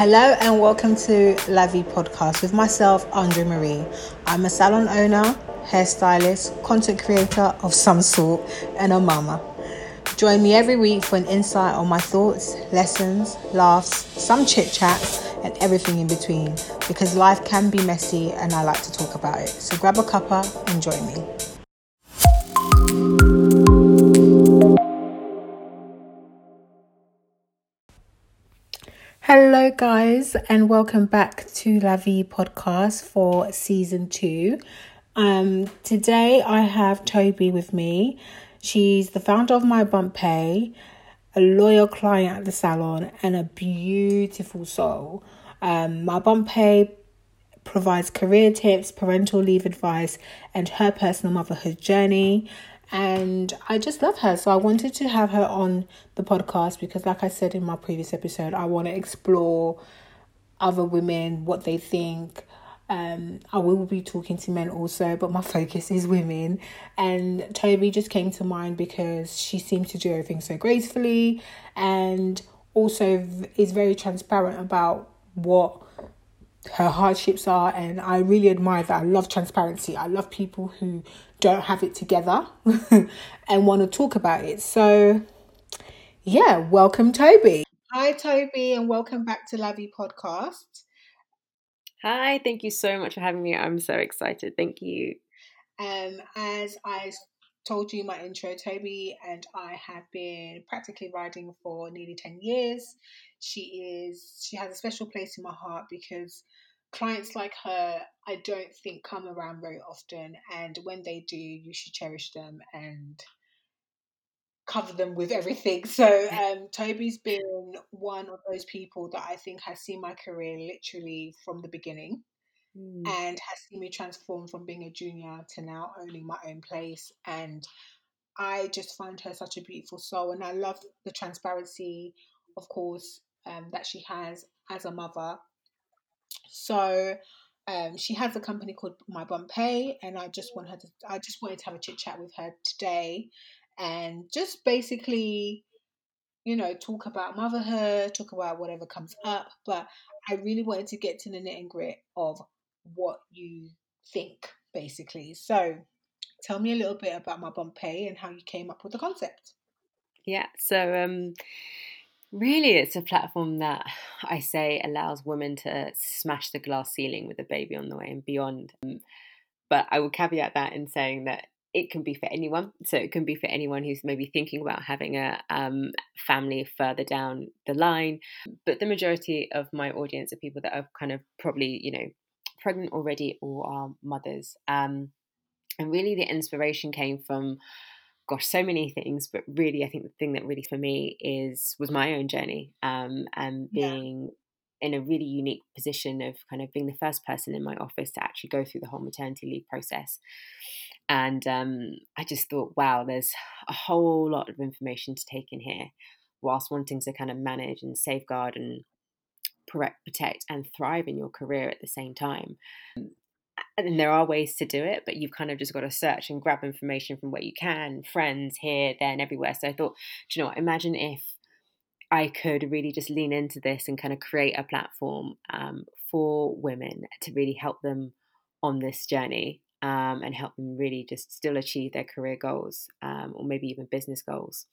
Hello and welcome to La Vie Podcast with myself, Andre Marie. I'm a salon owner, hairstylist, content creator of some sort, and a mama. Join me every week for an insight on my thoughts, lessons, laughs, some chit chat, and everything in between because life can be messy and I like to talk about it. So grab a cuppa and join me. Hello, guys, and welcome back to La Vie podcast for season two. Um, today I have Tobi with me. She's the founder of My Bump Pay, a loyal client at the salon, and a beautiful soul. Um, My Bump Pay provides career tips, parental leave advice, and her personal motherhood journey and I just love her. So I wanted to have her on the podcast because, like I said in my previous episode, I want to explore other women, what they think. Um, I will be talking to men also, but my focus is women. And Tobi just came to mind because she seems to do everything so gracefully and also is very transparent about what her hardships are. And I really admire that. I love transparency. I love people who don't have it together and want to talk about it. So, yeah, welcome, Tobi. Hi, Tobi, and welcome back to La Vie Podcast. Hi, thank you so much for having me. I'm so excited. Thank you. Um, as I told you in my intro, Tobi and I have been practically riding for nearly 10 years. She is she has a special place in my heart because clients like her, I don't think come around very often. And when they do, you should cherish them and cover them with everything. So um, Tobi's been one of those people that I think has seen my career literally from the beginning. Mm. And has seen me transform from being a junior to now owning my own place. And I just find her such a beautiful soul. And I love the transparency, of course, um, that she has as a mother so um, she has a company called My Bump Pay, and I just want her to. I just wanted to have a chit chat with her today, and just basically, you know, talk about motherhood, talk about whatever comes up. But I really wanted to get to the nit and grit of what you think, basically. So, tell me a little bit about My Bump Pay and how you came up with the concept. Yeah. So, um, Really, it's a platform that I say allows women to smash the glass ceiling with a baby on the way and beyond. Um, but I will caveat that in saying that it can be for anyone. So it can be for anyone who's maybe thinking about having a um, family further down the line. But the majority of my audience are people that are kind of probably, you know, pregnant already or are mothers. Um, and really, the inspiration came from gosh, so many things, but really, I think the thing that really for me is was my own journey um, and being yeah. in a really unique position of kind of being the first person in my office to actually go through the whole maternity leave process. And um, I just thought, wow, there's a whole lot of information to take in here, whilst wanting to kind of manage and safeguard and protect and thrive in your career at the same time and there are ways to do it, but you've kind of just got to search and grab information from where you can, friends here, there, and everywhere. So I thought, do you know what? Imagine if I could really just lean into this and kind of create a platform um, for women to really help them on this journey um, and help them really just still achieve their career goals um, or maybe even business goals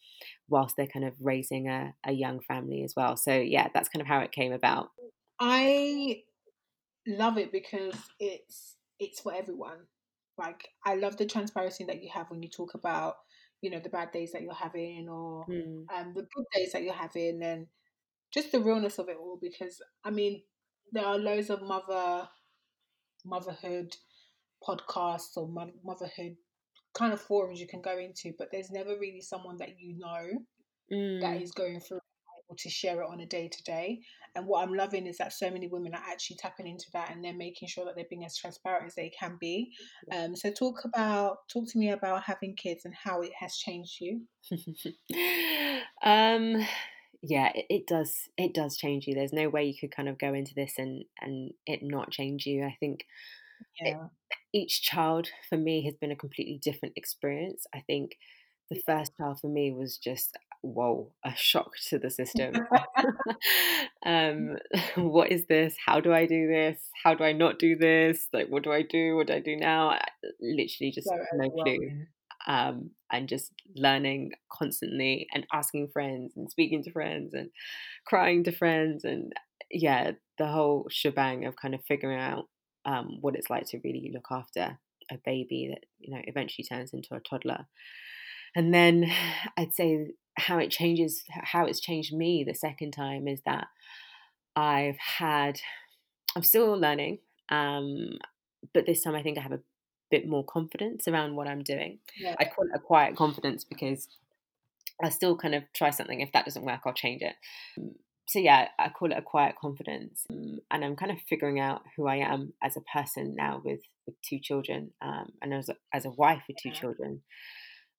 whilst they're kind of raising a, a young family as well. So, yeah, that's kind of how it came about. I love it because it's it's for everyone. Like I love the transparency that you have when you talk about, you know, the bad days that you're having or mm. um, the good days that you're having and just the realness of it all because I mean there are loads of mother motherhood podcasts or motherhood kind of forums you can go into but there's never really someone that you know mm. that is going through able to share it on a day to day. And what I'm loving is that so many women are actually tapping into that and they're making sure that they're being as transparent as they can be. Um, so talk about talk to me about having kids and how it has changed you. um yeah it, it, does it does change you there's no way you could kind of go into this and and it not change you i think yeah. it, each child for me has been a completely different experience i think the first child for me was just whoa, a shock to the system. um, what is this? How do I do this? How do I not do this? Like, what do I do? What do I do now? I, literally, just so no clue. Um, and just learning constantly and asking friends and speaking to friends and crying to friends and yeah, the whole shebang of kind of figuring out um, what it's like to really look after a baby that you know eventually turns into a toddler. And then I'd say how it changes, how it's changed me the second time is that I've had, I'm still learning, um, but this time I think I have a bit more confidence around what I'm doing. Yeah. I call it a quiet confidence because I still kind of try something. If that doesn't work, I'll change it. So yeah, I call it a quiet confidence, um, and I'm kind of figuring out who I am as a person now with with two children, um, and as a, as a wife with two children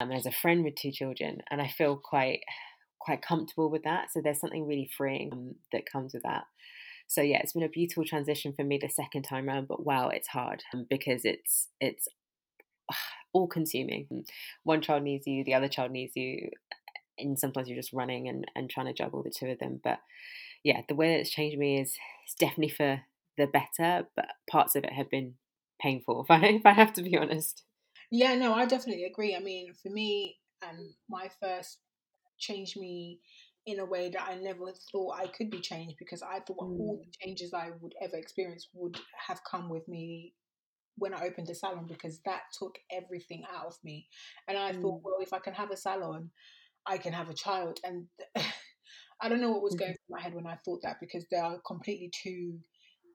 um, as a friend with two children, and I feel quite quite comfortable with that. So there's something really freeing um, that comes with that. So yeah, it's been a beautiful transition for me the second time around, but wow, it's hard um, because it's it's all consuming. One child needs you, the other child needs you, and sometimes you're just running and, and trying to juggle the two of them. But yeah, the way it's changed me is it's definitely for the better, but parts of it have been painful if I if I have to be honest. Yeah, no, I definitely agree. I mean, for me, um, my first changed me in a way that I never thought I could be changed because I thought mm. all the changes I would ever experience would have come with me when I opened a salon because that took everything out of me. And I mm. thought, well, if I can have a salon, I can have a child. And I don't know what was going mm-hmm. through my head when I thought that because they are completely two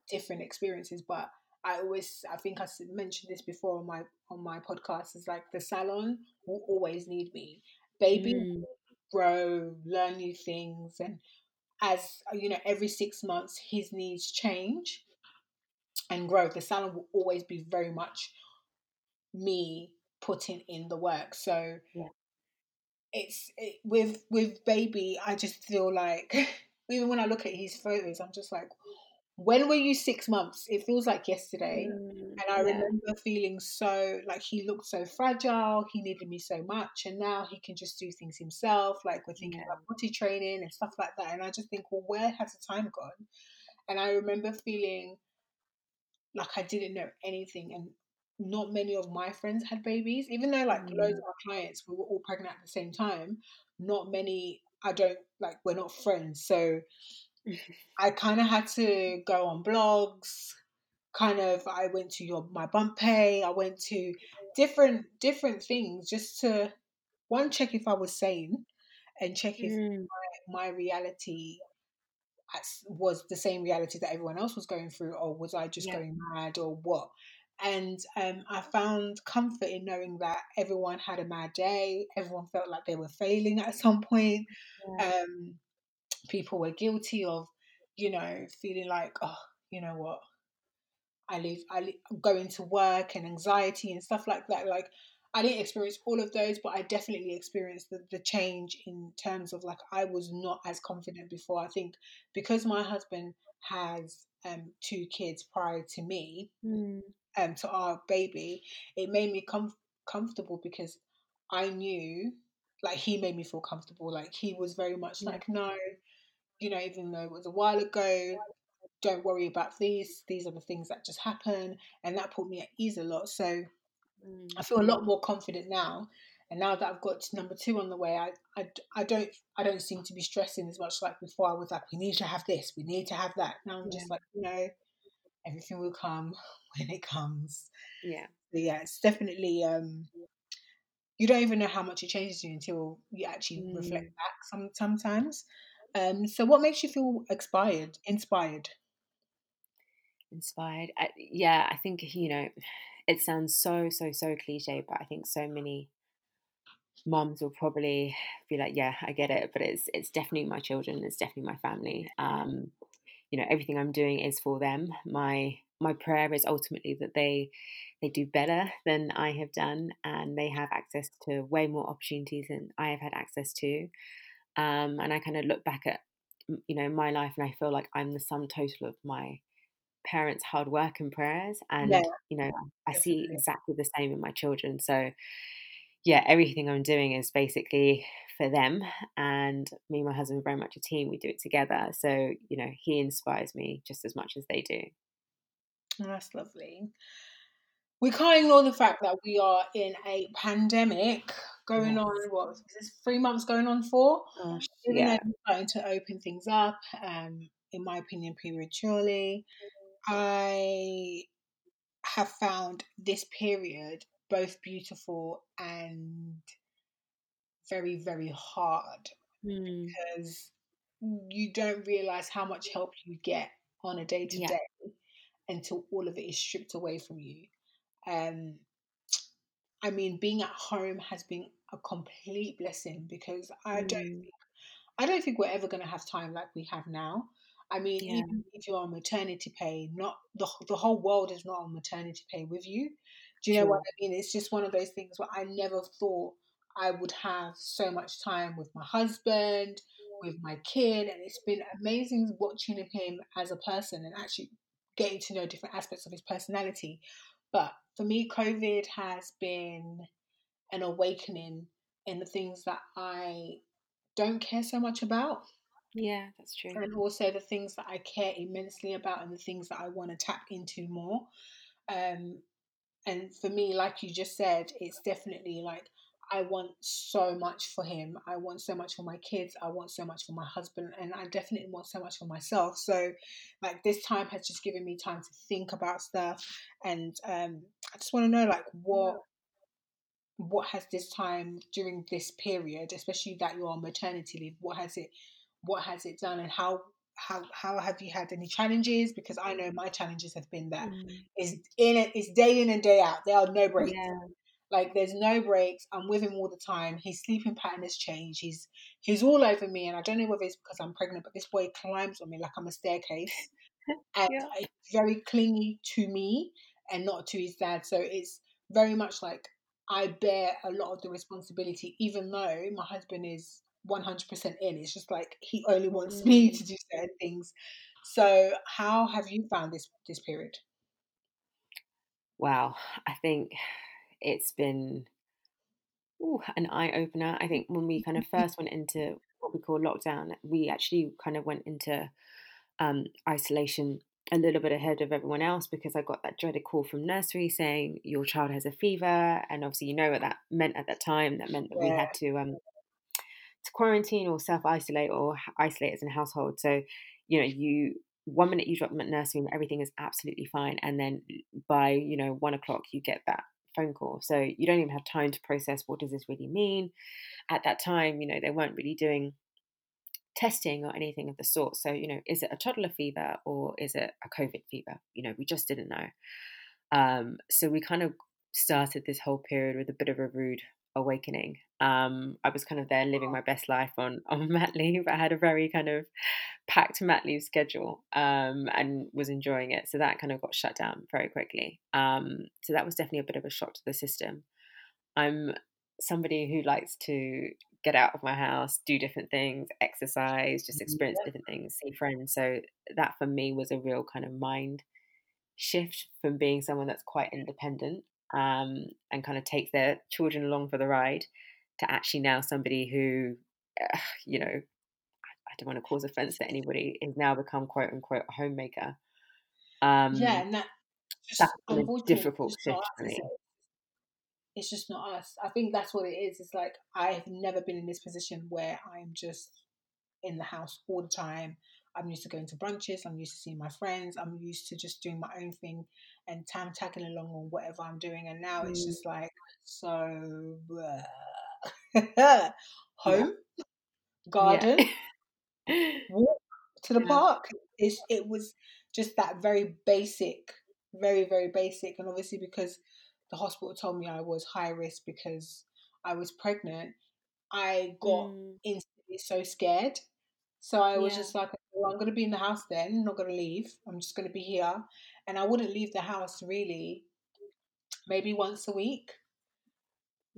different experiences. But I always, I think I mentioned this before on my on my podcast. Is like the salon will always need me. Baby mm. grow, learn new things, and as you know, every six months his needs change and grow. The salon will always be very much me putting in the work. So yeah. it's it, with with baby. I just feel like even when I look at his photos, I'm just like, when were you six months? It feels like yesterday. Mm, and I yeah. remember feeling so like he looked so fragile, he needed me so much, and now he can just do things himself. Like we're thinking yeah. about body training and stuff like that. And I just think, well, where has the time gone? And I remember feeling like I didn't know anything and not many of my friends had babies, even though like mm. loads of our clients we were all pregnant at the same time. Not many I don't like we're not friends. So I kind of had to go on blogs. Kind of, I went to your my bump pay. I went to different different things just to one check if I was sane, and check if mm. my, my reality was the same reality that everyone else was going through, or was I just yeah. going mad, or what? And um, I found comfort in knowing that everyone had a mad day. Everyone felt like they were failing at some point. Yeah. Um, people were guilty of, you know, feeling like, oh, you know what, I leave, I go into work and anxiety and stuff like that. Like, I didn't experience all of those, but I definitely experienced the, the change in terms of like I was not as confident before. I think because my husband has um, two kids prior to me, mm. um, to our baby, it made me com- comfortable because I knew, like, he made me feel comfortable. Like, he was very much yeah. like, no, you know, even though it was a while ago, don't worry about these. These are the things that just happen. And that put me at ease a lot. So mm. I feel a lot more confident now. And now that I've got number two on the way, I, I, I don't I don't seem to be stressing as much like before. I was like, we need to have this, we need to have that. Now I'm yeah. just like, you know, everything will come when it comes. Yeah. So yeah, it's definitely um you don't even know how much it changes you until you actually mm. reflect back some sometimes. Um, so, what makes you feel inspired? Inspired. Inspired. I, yeah, I think you know, it sounds so so so cliche, but I think so many moms will probably be like, "Yeah, I get it," but it's it's definitely my children. It's definitely my family. Um, you know, everything I'm doing is for them. My my prayer is ultimately that they they do better than I have done, and they have access to way more opportunities than I have had access to. Um, and I kind of look back at, you know, my life and I feel like I'm the sum total of my parents' hard work and prayers. And, yeah. you know, I see exactly the same in my children. So, yeah, everything I'm doing is basically for them. And me and my husband are very much a team. We do it together. So, you know, he inspires me just as much as they do. That's lovely. We can't ignore the fact that we are in a pandemic going yes. on. What is this? Three months going on for? Gosh, Even yeah. starting to open things up. Um, in my opinion, prematurely. I have found this period both beautiful and very, very hard mm. because you don't realize how much help you get on a day to day until all of it is stripped away from you. Um, I mean, being at home has been a complete blessing because I mm. don't think, I don't think we're ever going to have time like we have now. I mean, yeah. even if you're on maternity pay, not the the whole world is not on maternity pay with you. Do you know what I mean? It's just one of those things where I never thought I would have so much time with my husband, with my kid, and it's been amazing watching him as a person and actually getting to know different aspects of his personality. But for me, COVID has been an awakening in the things that I don't care so much about. Yeah, that's true. And also the things that I care immensely about and the things that I want to tap into more. Um, and for me, like you just said, it's definitely like I want so much for him. I want so much for my kids. I want so much for my husband. And I definitely want so much for myself. So, like, this time has just given me time to think about stuff. And um, I just want to know, like, what. What has this time during this period, especially that you're on maternity leave, what has it what has it done and how how how have you had any challenges? Because I know my challenges have been that mm. is in it is day in and day out. There are no breaks. Yeah. Like there's no breaks. I'm with him all the time. His sleeping pattern has changed. He's he's all over me, and I don't know whether it's because I'm pregnant, but this boy climbs on me like I'm a staircase, and yeah. it's very clingy to me and not to his dad. So it's very much like I bear a lot of the responsibility, even though my husband is 100% in. It's just like he only wants mm. me to do certain things. So, how have you found this this period? Wow, I think it's been ooh, an eye opener. I think when we kind of first went into what we call lockdown, we actually kind of went into um, isolation a little bit ahead of everyone else because I got that dreaded call from nursery saying your child has a fever, and obviously you know what that meant at that time. That meant that yeah. we had to um, to quarantine or self isolate or isolate as a household. So, you know, you one minute you drop them at nursery and everything is absolutely fine, and then by you know one o'clock you get that phone call. So you don't even have time to process what does this really mean. At that time, you know, they weren't really doing testing or anything of the sort. So, you know, is it a toddler fever or is it a COVID fever? You know, we just didn't know. Um, so we kind of started this whole period with a bit of a rude awakening. Um, I was kind of there living my best life on on mat leave. I had a very kind of packed mat leave schedule um, and was enjoying it. So that kind of got shut down very quickly. Um, so that was definitely a bit of a shock to the system. I'm somebody who likes to get out of my house, do different things, exercise, just mm-hmm, experience different things, see friends. So that for me was a real kind of mind shift from being someone that's quite independent um, and kind of take their children along for the ride to actually now somebody who, uh, you know, I don't want to cause offense to anybody, is now become quote unquote a homemaker. Um, yeah, and that that's a difficult shift for me. It's just not us. I think that's what it is. It's like I've never been in this position where I'm just in the house all the time. I'm used to going to brunches. I'm used to seeing my friends. I'm used to just doing my own thing and time tagging along on whatever I'm doing. And now mm. it's just like so home, yeah. garden, yeah. walk to the yeah. park. It's, it was just that very basic, very very basic. And obviously because the hospital told me I was high risk because I was pregnant, I got mm. instantly so scared. So I was just like, well, I'm going to be in the house then. I'm not going to leave. I'm just going to be here and I wouldn't leave the house really maybe once a week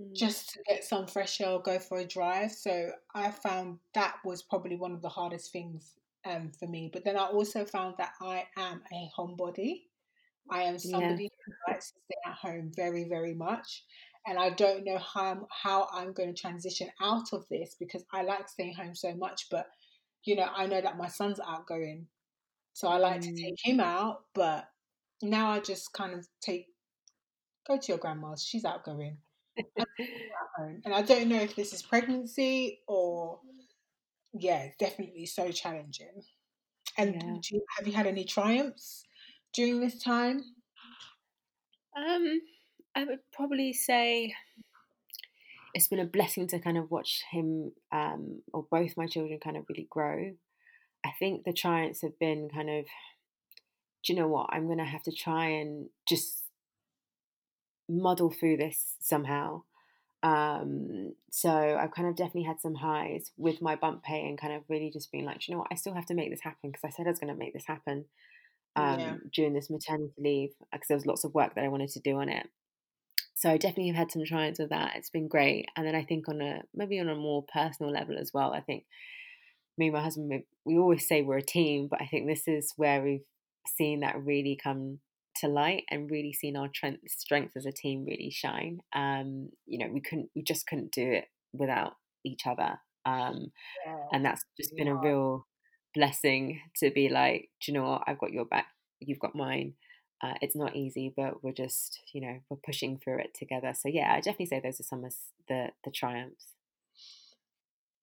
mm. just to get some fresh air or go for a drive. So I found that was probably one of the hardest things um, for me. But then I also found that I am a homebody. I am somebody yeah. who likes to stay at home very, very much. and I don't know how I'm, how I'm going to transition out of this because I like staying home so much. But you know, I know that my son's outgoing, so I like mm. to take him out. But now I just kind of take go to your grandma's. She's outgoing. and I don't know if this is pregnancy or yeah, definitely so challenging. And yeah. you, have you had any triumphs during this time? Um, I would probably say it's been a blessing to kind of watch him um, or both my children kind of really grow. I think the triumphs have been kind of, do you know what? I'm going to have to try and just muddle through this somehow. Um, so I've kind of definitely had some highs with my bump pay and kind of really just being like, you know what, I still have to make this happen because I said I was going to make this happen um, yeah. during this maternity leave because there was lots of work that I wanted to do on it. So I definitely have had some triumphs with that. It's been great. And then I think on a maybe on a more personal level as well, I think me and my husband we, always say we're a team, but I think this is where we've seen that really come to light and really seen our strength as a team really shine. Um, you know, we couldn't, we just couldn't do it without each other. Um, yeah, and that's just been a real blessing to be like, do you know what? I've got your back, you've got mine. Uh, it's not easy, but we're just, you know, we're pushing through it together. So yeah, I definitely say those are some of the the triumphs.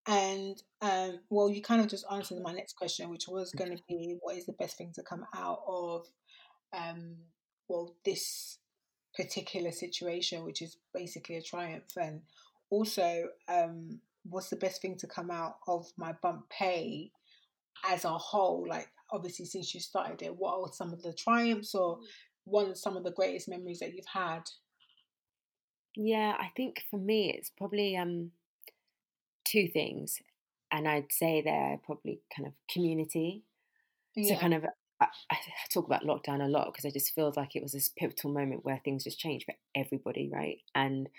And um, well, you kind of just answered my next question, which was going to be, what is the best thing to come out of um, well, this particular situation, which is basically a triumph, and also um, what's the best thing to come out of my bump pay as a whole? Like, obviously, since you started it, what are some of the triumphs or one of some of the greatest memories that you've had? Yeah, I think for me, it's probably um, two things, and I'd say they're probably kind of community. Yeah. So kind of I, talk about lockdown a lot because I just feel like it was this pivotal moment where things just changed for everybody, right? And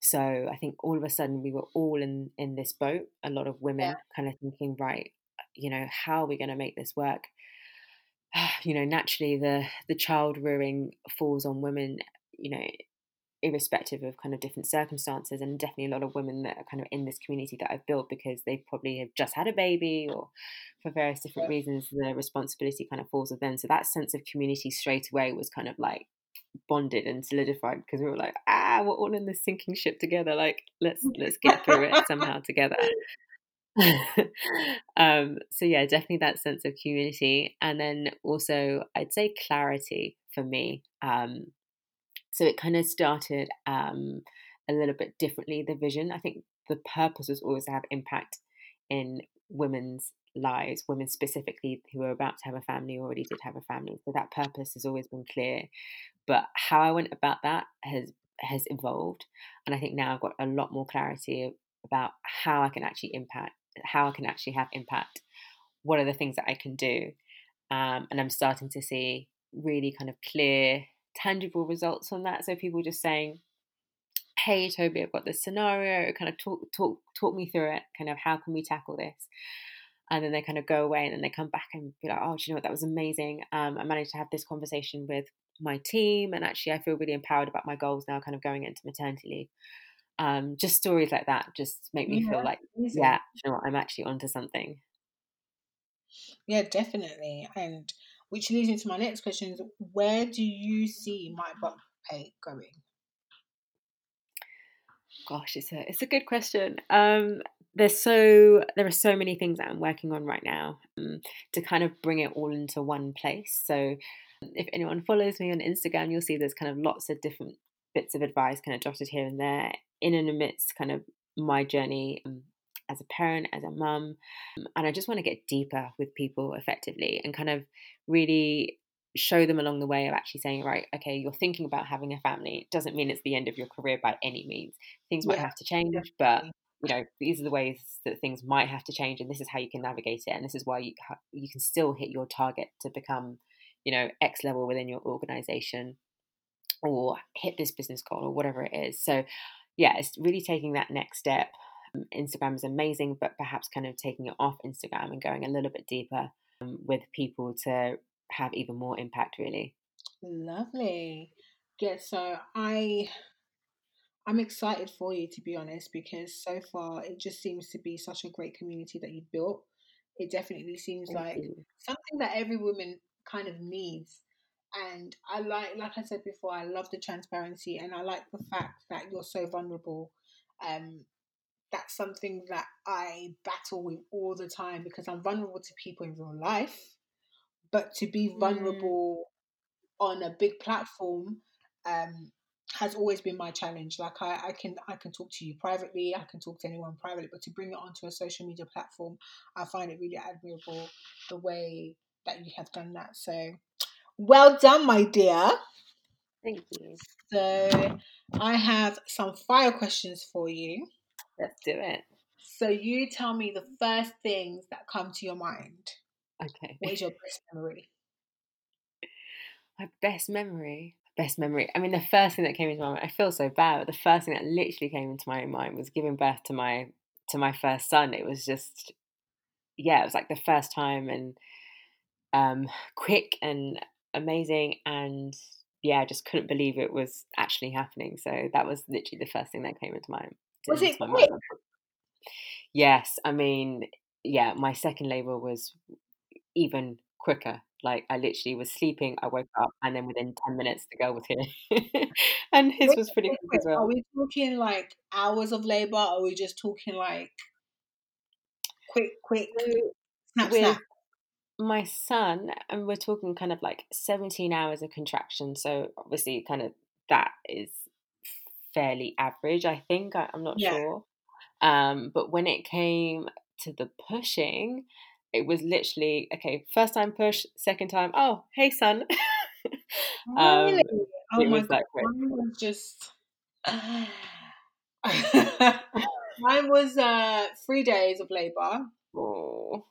so I think all of a sudden we were all in in this boat. A lot of women yeah. kind of thinking, right, you know, how are we going to make this work? You know, naturally the the child rearing falls on women. You know, irrespective of kind of different circumstances and definitely a lot of women that are kind of in this community that I've built because they probably have just had a baby or for various different reasons the responsibility kind of falls with them. So that sense of community straight away was kind of like bonded and solidified because we were like ah we're all in this sinking ship together. Like let's let's get through it somehow together um so yeah definitely that sense of community and then also I'd say clarity for me um so it kind of started um, a little bit differently, the vision. I think the purpose was always to have impact in women's lives, women specifically who are about to have a family or already did have a family. So that purpose has always been clear. But how I went about that has has evolved. And I think now I've got a lot more clarity about how I can actually impact, how I can actually have impact. What are the things that I can do? Um, and I'm starting to see really kind of clear tangible results on that. So people just saying, "Hey, Tobi, I've got this scenario. Kind of talk talk talk me through it. Kind of how can we tackle this?" And then they kind of go away, and then they come back and be like, "Oh, do you know what? That was amazing. Um, I managed to have this conversation with my team, and actually, I feel really empowered about my goals now. Kind of going into maternity leave." Um, just stories like that just make me yeah, feel like, amazing. yeah, you know what? I'm actually onto something. Yeah, definitely. And which leads into my next question is where do you see my bump pay going? Gosh, it's a it's a good question. Um, there's so there are so many things that I'm working on right now um, to kind of bring it all into one place. So if anyone follows me on Instagram, you'll see there's kind of lots of different bits of advice kind of jotted here and there in and amidst kind of my journey um, as a parent, as a mum. And I just want to get deeper with people effectively and kind of really show them along the way of actually saying, right, okay, you're thinking about having a family. It doesn't mean it's the end of your career by any means. Things might have to change, but you know these are the ways that things might have to change, and this is how you can navigate it, and this is why you you can still hit your target to become, you know, X level within your organization, or hit this business goal or whatever it is. So, yeah, it's really taking that next step Instagram is amazing, but perhaps kind of taking it off Instagram and going a little bit deeper um, with people to have even more impact, really. Lovely. Yeah, so I I'm excited for you to be honest because so far it just seems to be such a great community that you've built. It definitely seems Thank like you. something that every woman kind of needs. And I like, like I said before, I love the transparency and I like the fact that you're so vulnerable. Um, that's something that I battle with all the time because I'm vulnerable to people in real life, but to be Mm, vulnerable on a big platform um, has always been my challenge. Like I, I can I can talk to you privately, I can talk to anyone privately, but to bring it onto a social media platform, I find it really admirable the way that you have done that. So well done, my dear. thank you. So I have some fire questions for you. Let's do it. So you tell me the first things that come to your mind. Okay. What is your best memory? My best memory. Best memory. I mean, the first thing that came into my mind. I feel so bad, but the first thing that literally came into my mind was giving birth to my to my first son. It was just, yeah, it was like the first time and um, quick and amazing, and yeah, I just couldn't believe it was actually happening. So that was literally the first thing that came into my Was it my quick? mind. Yes, I mean, yeah, my second labor was even quicker. Like I literally was sleeping, I woke up, and then within ten minutes, the girl was here, and his Wait, was pretty wait, quick as Are we talking like hours of labor? Or are we just talking like quick, quick, So snap, with snap? My son, and we're talking kind of like seventeen hours of contraction. So obviously, kind of that is fairly average. I think I, I'm not Yeah. sure. Um, but when it came to the pushing, it was literally okay. First time push, second time. Oh, hey son. um, Really? Oh it my was god, mine was just. mine was uh three days of labor. Oh,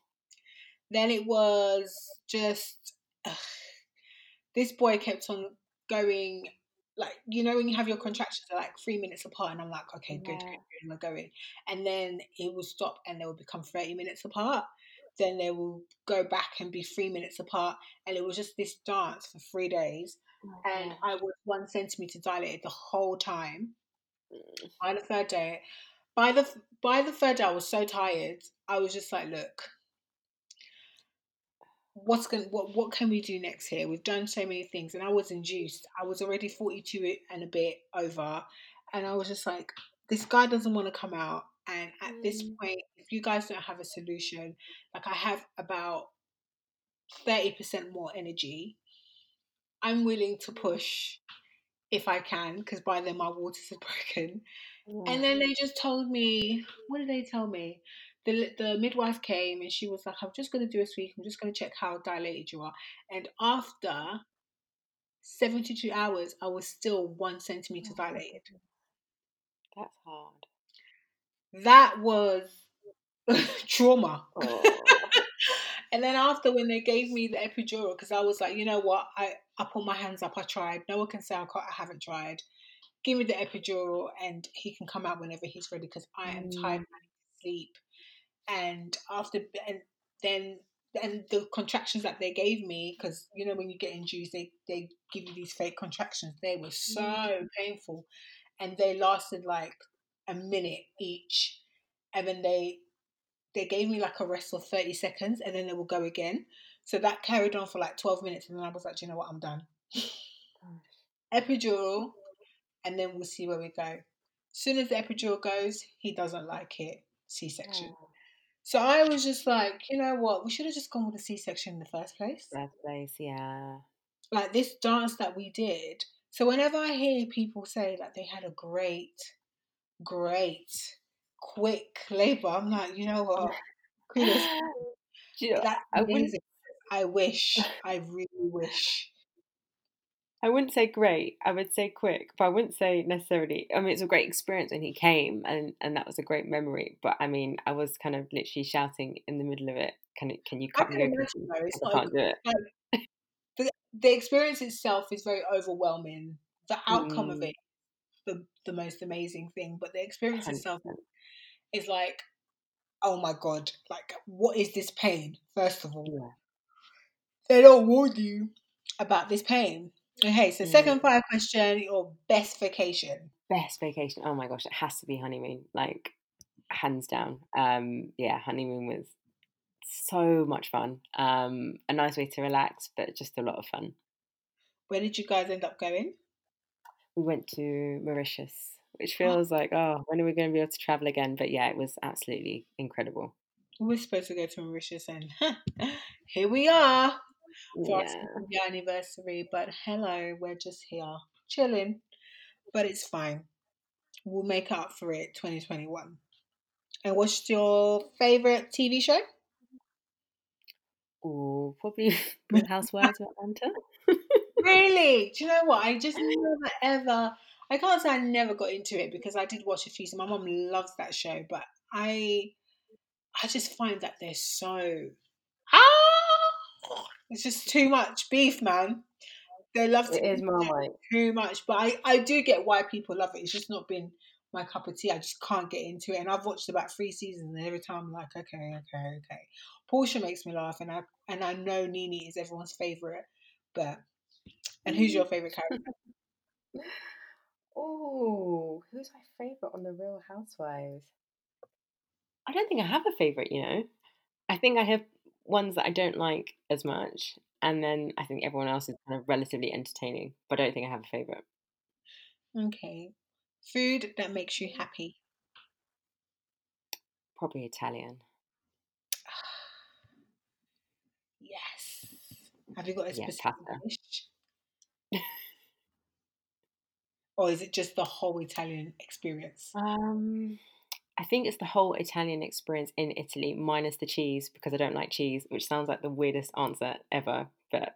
Then it was just this boy kept on going like you know when you have your contractions are like three minutes apart and I'm like okay good good yeah. good we're going. And then it will stop and they will become 30 minutes apart. Then they will go back and be three minutes apart and it was just this dance for three days Oh, and gosh. I was one centimeter dilated the whole time. Mm, by the third day by the by the third day I was so tired I was just like look what's going what what can we do next here? We've done so many things and i was induced. I was already 42 and a bit over and i was just like this guy doesn't want to come out and at this Mm, point if you guys don't have a solution like i have about 30% more energy. I'm willing to push if i can because by then my waters are broken. Yeah. and then they just told me, what did they tell me? The, the midwife came and she was like, I'm just going to do a sweep. I'm just going to check how dilated you are. And after 72 hours, I was still one centimeter Oh, dilated. That's hard. That was trauma. Oh, and then after, when they gave me the epidural, because I was like, you know what? I, I put my hands up. I tried. No one can say I, can't, I haven't tried. Give me the epidural and he can come out whenever he's ready because I am tired. I mm, need to sleep. And after and then and the contractions that they gave me because you know when you get induced they they give you these fake contractions. They were mm. so painful and they lasted like a minute each and then they they gave me like a rest of 30 seconds and then they will go again. So that carried on for like 12 minutes and then i was like you know what? I'm done. Epidural and then we'll see where we go. As soon as the epidural goes he doesn't like it. C-section. Oh, So I was just like, you know what? We should have just gone with a C-section in the first place. bad place. Yeah. Like this dance that we did. So whenever I hear people say that they had a great, great, quick labor, I'm like, you know what? Kudos. Do you know. I wish. I really wish. I wouldn't say great. I would say quick, but I wouldn't say necessarily. I mean, it's a great experience when he came, and and that was a great memory. But I mean, I was kind of literally shouting in the middle of it. Can it? Can you cut me imagine though. It's I can't do it. like the, the experience itself is very overwhelming. The outcome of Mm, it, the the most amazing thing, but the experience Hundred itself is like oh my god, like what is this pain? First of all, Yeah. they don't warn you about this pain. Okay, so second fire question, your best vacation. best vacation. Oh my gosh, it has to be honeymoon. Like hands down. Um, yeah, honeymoon was so much fun. Um, a nice way to relax, but just a lot of fun. Where did you guys end up going? We went to Mauritius, which feels like, oh, when are we going to be able to travel again? But yeah, it was absolutely incredible. We were supposed to go to Mauritius, and here we are for Yeah. our anniversary. But hello, we're just here chilling. But it's fine. We'll make up for it 2021. And what's your favorite TV show? Or probably Real Housewives of Atlanta. Really? Do you know what? I just never ever. I can't say I never got into it because I did watch a few. So my mom loves that show, but I, I just find that they're so ah, it's just too much beef, man. They love to It is Marmite. too much, but I, I do get why people love it. It's just not been my cup of tea. I just can't get into it, and I've watched about three seasons, and every time I'm like, okay, okay, okay. Porsha makes me laugh, and I and I know NeNe is everyone's favorite, but and who's your favorite character? Oh, who's my favorite on the Real Housewives? I don't think I have a favorite. You know, I think I have ones that I don't like as much, and then I think everyone else is kind of relatively entertaining. But I don't think I have a favorite. Okay, food that makes you happy. Probably Italian. Yes. Have you got a Yeah, specific pasta. dish, or is it just the whole Italian experience? Um, I think it's the whole Italian experience in Italy, minus the cheese, because I don't like cheese, which sounds like the weirdest answer ever. But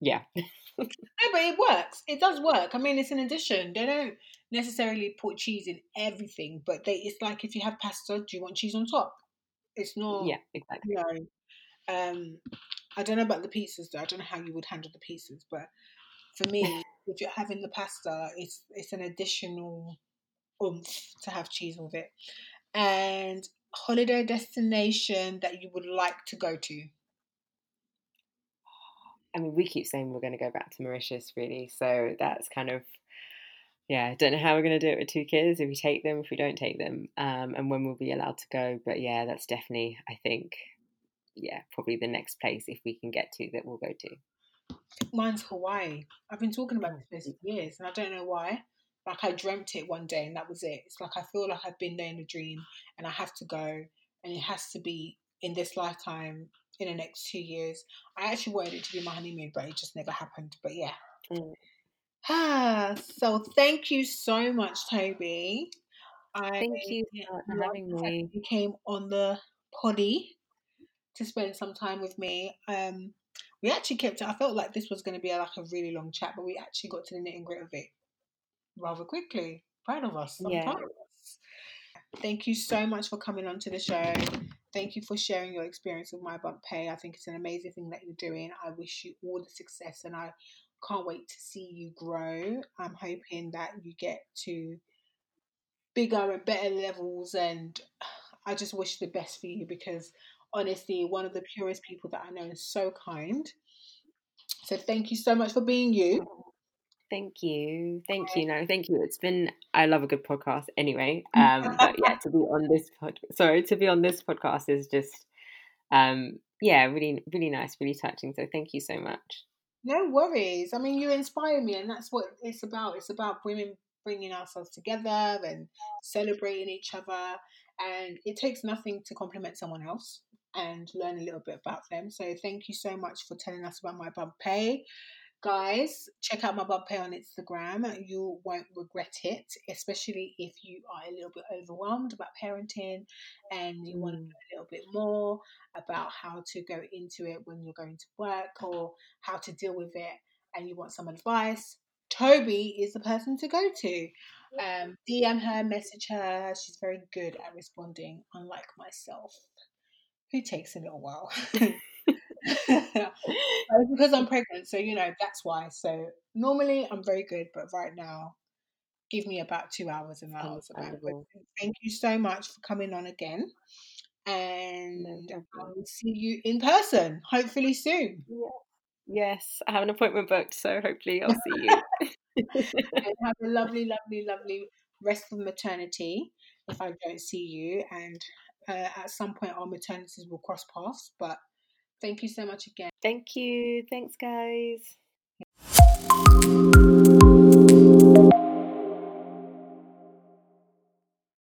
yeah, No, but it works. It does work. I mean, it's an addition. They don't necessarily put cheese in everything, but they it's like if you have pasta, do you want cheese on top? It's not, yeah, exactly. you know. Um, I don't know about the pizzas though. I don't know how you would handle the pizzas, but for me, if you're having the pasta, it's it's an additional oomph to have cheese with it. And holiday destination that you would like to go to. I mean, we keep saying we're going to go back to Mauritius, really. So that's kind of, yeah, I don't know how we're going to do it with two kids, if we take them, if we don't take them, um, and when we'll be allowed to go. But yeah, that's definitely, I think, yeah, probably the next place if we can get to that we'll go to. Mine's Hawaii. I've been talking about Oh, this place for years, and I don't know why. Like I dreamt it one day, and that was it. It's like I feel like I've been there in a dream, and I have to go, and it has to be in this lifetime, in the next two years. I actually wanted it to be my honeymoon, but it just never happened. But yeah. Mm. Ah, so thank you so much, Tobi. I Thank you for having me. You came on the poddy to spend some time with me. Um, we actually kept it. I felt like this was going to be like a really long chat, but we actually got to the nit and grit of it rather quickly. Proud of us. I'm Yeah. proud of us. Thank you so much for coming onto the show. Thank you for sharing your experience with My Bump Pay. I think it's an amazing thing that you're doing. I wish you all the success and I can't wait to see you grow. I'm hoping that you get to bigger and better levels and I just wish the best for you because honestly, one of the purest people that I know is so kind. So thank you so much for being you. Thank you. Thank you. No, thank you. It's been I love a good podcast anyway. Um but yeah, to be on this pod sorry, to be on this podcast is just um yeah, really really nice, really touching. So thank you so much. No worries. I mean, you inspire me, and that's what it's about. It's about women bringing ourselves together and celebrating each other. And it takes nothing to compliment someone else and learn a little bit about them. So, thank you so much for telling us about my bump pay. Guys, check out my bump pay on Instagram. You won't regret it, especially if you are a little bit overwhelmed about parenting and you want to Mm. know a little bit more about how to go into it when you're going to work or how to deal with it and you want some advice. Tobi is the person to go to. Um, DM her, message her. She's very good at responding, unlike myself, who takes a little while. Because I'm pregnant, so you know that's why. So normally I'm very good, but right now, give me about two hours and answer back. But thank you so much for coming on again, and I will see you in person hopefully soon. Yeah. Yes, I have an appointment booked, so hopefully I'll see you. and have a lovely, lovely, lovely rest of maternity if I don't see you. And uh, at some point, our maternities will cross paths. But Thank you so much again. Thank you. Thanks, guys.